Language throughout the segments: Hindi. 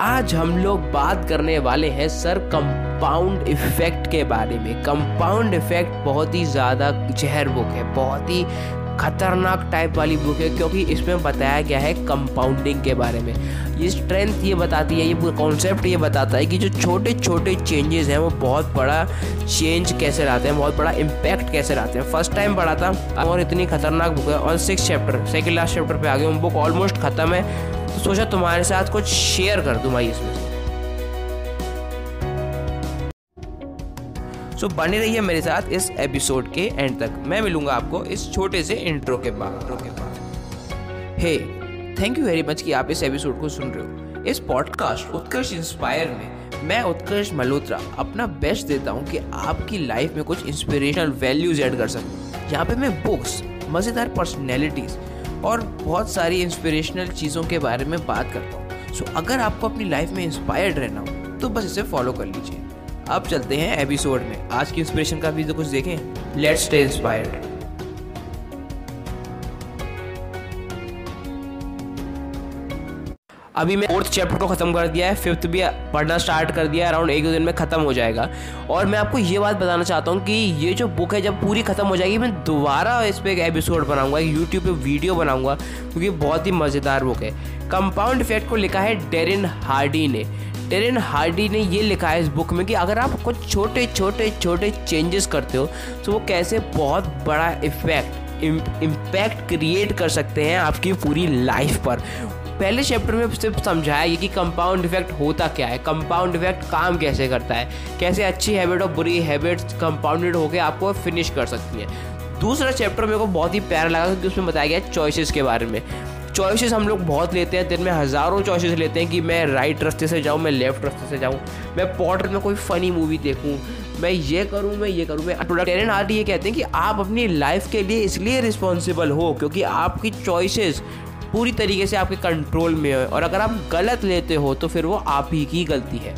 आज हम लोग बात करने वाले हैं सर कंपाउंड इफ़ेक्ट के बारे में। कंपाउंड इफ़ेक्ट बहुत ही ज़्यादा जहर बुक है, बहुत ही खतरनाक टाइप वाली बुक है, क्योंकि इसमें बताया गया है कंपाउंडिंग के बारे में। ये स्ट्रेंथ ये बताती है, ये कॉन्सेप्ट ये बताता है कि जो छोटे छोटे चेंजेस हैं, वो बहुत बड़ा चेंज कैसे लाते हैं, बहुत बड़ा इम्पैक्ट कैसे लाते हैं। फ़र्स्ट टाइम पढ़ा था, और इतनी खतरनाक बुक है। और six chapter second last chapter पे आ गए बुक ऑलमोस्ट ख़त्म है। तो सोचा तुम्हारे साथ कुछ शेयर कर दूँ भाई इसमें सो। So, बने रहिए मेरे साथ इस एपिसोड के एंड तक। मैं मिलूँगा आपको इस छोटे से इंट्रो के बाद के बाद। Hey thank you very much कि आप इस एपिसोड को सुन रहे हो। इस पॉडकास्ट उत्कर्ष इंस्पायर में मैं उत्कर्ष मल्होत्रा अपना बेस्ट देता हूँ कि आपकी लाइफ में कुछ इंस्पिरेशनल वैल्यूज़ ऐड कर सकूँ। यहाँ पे मैं बुक्स मज़ेदार पर्सनैलिटीज़ और बहुत सारी इंस्पिरेशनल चीज़ों के बारे में बात करता हूँ। सो अगर आपको अपनी लाइफ में इंस्पायर्ड रहना हो तो बस इसे फॉलो कर लीजिए। अब चलते हैं एपिसोड में। आज की इंस्पिरेशन का भी तो कुछ देखें? लेट्स स्टे इंस्पायर्ड अभी मैं फोर्थ चैप्टर को ख़त्म कर दिया है, फिफ्थ भी पढ़ना स्टार्ट कर दिया अराउंड एक दो दिन में ख़त्म हो जाएगा। और मैं आपको ये बात बताना चाहता हूँ कि ये जो बुक है जब पूरी ख़त्म हो जाएगी, मैं दोबारा इस पर एक एपिसोड बनाऊँगा यूट्यूब पर वीडियो बनाऊँगा, क्योंकि बहुत ही मज़ेदार बुक है। कंपाउंड इफ़ेक्ट को लिखा है डेरिन हार्डी ने। डेरिन हार्डी ने ये लिखा है इस बुक में कि अगर आप कुछ छोटे छोटे छोटे चेंजेस करते हो तो वो कैसे बहुत बड़ा इफ़ेक्ट इम्पैक्ट क्रिएट कर सकते हैं आपकी पूरी लाइफ पर। पहले चैप्टर में सिर्फ़ समझाया कि कंपाउंड इफ़ेक्ट होता क्या है? कंपाउंड इफ़ेक्ट काम कैसे करता है? कैसे अच्छी हैबिट और बुरी हैबिट्स कंपाउंडेड होकर आपको फिनिश कर सकती है? दूसरा चैप्टर मेरे को बहुत ही प्यारा लगा क्योंकि उसमें बताया गया चॉइसेस के बारे में। चॉइसेस हम लोग बहुत लेते हैं, दिन में हज़ारों चॉइसेस लेते हैं कि मैं राइट रास्ते से जाऊँ, मैं लेफ़्ट रास्ते से जाऊँ, मैं पॉटर में कोई फ़नी मूवी देखूँ, मैं ये करूँ, मैं ये करूँ, मैं प्रोडक्टेरियन आर्ट ये कहते हैं कि आप अपनी लाइफ के लिए इसलिए रिस्पॉन्सिबल हो क्योंकि आपकी चॉइसेस पूरी तरीके से आपके कंट्रोल में हो। और अगर आप गलत लेते हो तो फिर वो आप ही की गलती है।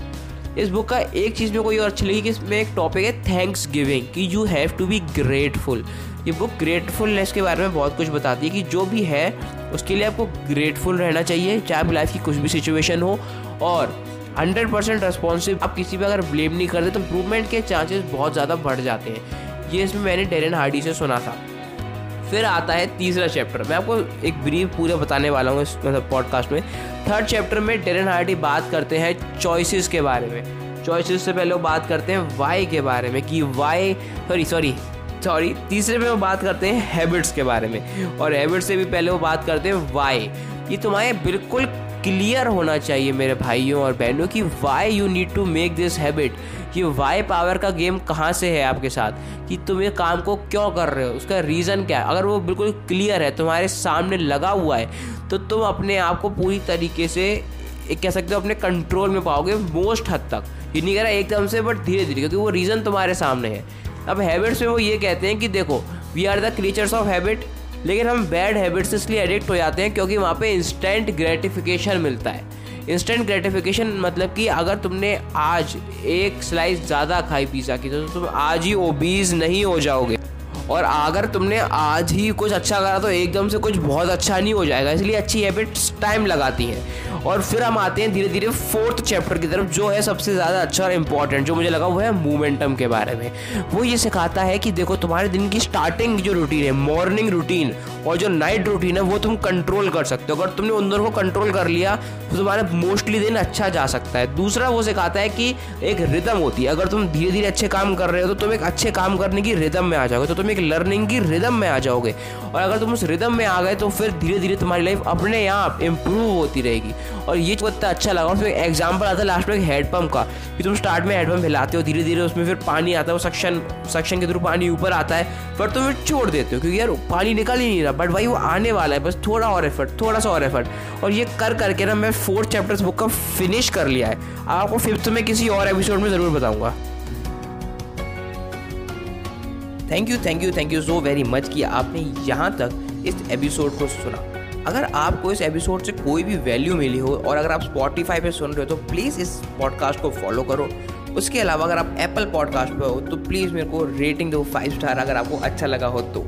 इस बुक का एक चीज़ में कोई और अच्छी लगी कि इसमें एक टॉपिक है थैंक्स गिविंग कि you have to be grateful ये बुक ग्रेटफुलनेस के बारे में बहुत कुछ बताती है कि जो भी है, उसके लिए आपको ग्रेटफुल रहना चाहिए, चाहे आप लाइफ की कुछ भी सिचुएशन हो। और हंड्रेड परसेंट रेस्पॉन्सिव आप किसी पर अगर ब्लेम नहीं करते तो इम्प्रूवमेंट के चांसेस बहुत ज़्यादा बढ़ जाते हैं। ये इसमें मैंने डेरन हार्डी से सुना था। फिर आता है तीसरा चैप्टर मैं आपको एक ब्रीफ पूरा बताने वाला हूँ इस मतलब पॉडकास्ट में। थर्ड चैप्टर में डेरन हार्डी बात करते हैं चॉइसेस के बारे में। चॉइसेस से पहले वो बात करते हैं वाई के बारे में, कि वाई सॉरी सॉरी सॉरी तीसरे में वो बात करते हैं हैबिट्स के बारे में। और हैबिट्स से भी पहले वो बात करते हैं वाई ये तुम्हारे बिल्कुल क्लियर होना चाहिए मेरे भाइयों और बहनों कि why you need to make this habit कि वाई पावर का गेम कहाँ से है आपके साथ? कि तुम ये काम को क्यों कर रहे हो? उसका रीज़न क्या है? अगर वो बिल्कुल क्लियर है, तुम्हारे सामने लगा हुआ है तो तुम अपने आप को पूरी तरीके से एक कह सकते हो अपने कंट्रोल में पाओगे मोस्ट हद तक। ये नहीं कह रहा एकदम से बट धीरे धीरे क्योंकि वो रीज़न तुम्हारे सामने है। अब हैबिट्स में वो ये कहते हैं कि देखो we are the creatures of habit लेकिन हम बैड हैबिट्स इसलिए एडिक्ट हो जाते हैं क्योंकि वहाँ पे इंस्टेंट ग्रेटिफिकेशन मिलता है। इंस्टेंट ग्रेटिफिकेशन मतलब कि अगर तुमने आज एक स्लाइस ज़्यादा खाई पिज़्ज़ा की तो तुम आज ही ओबीज नहीं हो जाओगे। और अगर तुमने आज ही कुछ अच्छा करा तो एकदम से कुछ बहुत अच्छा नहीं हो जाएगा। इसलिए अच्छी हैबिट्स टाइम लगाती हैं। और फिर हम आते हैं धीरे धीरे फोर्थ चैप्टर की तरफ़, जो है सबसे ज़्यादा अच्छा और इंपॉर्टेंट जो मुझे लगा वो है मोमेंटम के बारे में। वो ये सिखाता है कि देखो, तुम्हारे दिन की स्टार्टिंग जो रूटीन है मॉर्निंग रूटीन और जो नाइट रूटीन है, वो तुम कंट्रोल कर सकते हो। अगर तुमने उन दोनों को कंट्रोल कर लिया तो तुम्हारा मोस्टली दिन अच्छा जा सकता है। दूसरा वो सिखाता है कि एक रिदम होती है। अगर तुम धीरे धीरे अच्छे काम कर रहे हो तो तुम एक अच्छे काम करने की रिदम में आ जाओगे तो तुम एक लर्निंग की रिदम में आ जाओगे। और अगर तुम उस रिदम में आ गए तो फिर धीरे धीरे तुम्हारी लाइफ अपने आप इम्प्रूव होती रहेगी। और ये जो इतना अच्छा लगा, उसमें एग्ज़ाम्पल आता है लास्ट में एक हेडपम्प का। कि तुम स्टार्ट में हेडपम्प हिलाते हो धीरे धीरे उसमें फिर पानी आता है, वो सक्शन सक्शन के थ्रू पानी ऊपर आता है, पर तुम फिर छोड़ देते हो, क्योंकि यार पानी निकल ही नहीं रहा। बट भाई वो आने वाला है, बस थोड़ा और एफर्ट थोड़ा सा और एफर्ट और ये कर करके ना मैं फोर्थ चैप्टर बुक का फिनिश कर लिया है। आपको फिफ्थ में किसी और एपिसोड में ज़रूर बताऊँगा। Thank you thank you thank you so very much कि आपने यहाँ तक इस एपिसोड को सुना। अगर आपको इस एपिसोड से कोई भी वैल्यू मिली हो और अगर आप स्पॉटिफाई पे सुन रहे हो तो प्लीज़ इस पॉडकास्ट को फॉलो करो। उसके अलावा अगर आप एप्पल पॉडकास्ट पर हो तो प्लीज़ मेरे को रेटिंग दो फाइव स्टार अगर आपको अच्छा लगा हो तो।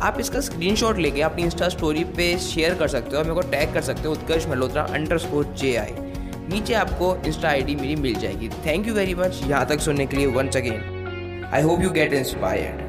आप इसका स्क्रीनशॉट लेके अपनी इंस्टा स्टोरी पे शेयर कर सकते हो और मेरे को टैग कर सकते हो Utkarsh Malhotra underscore J I नीचे आपको इंस्टा आई मेरी मिल जाएगी। थैंक यू वेरी मच यहाँ तक सुनने के लिए once again I hope you get inspired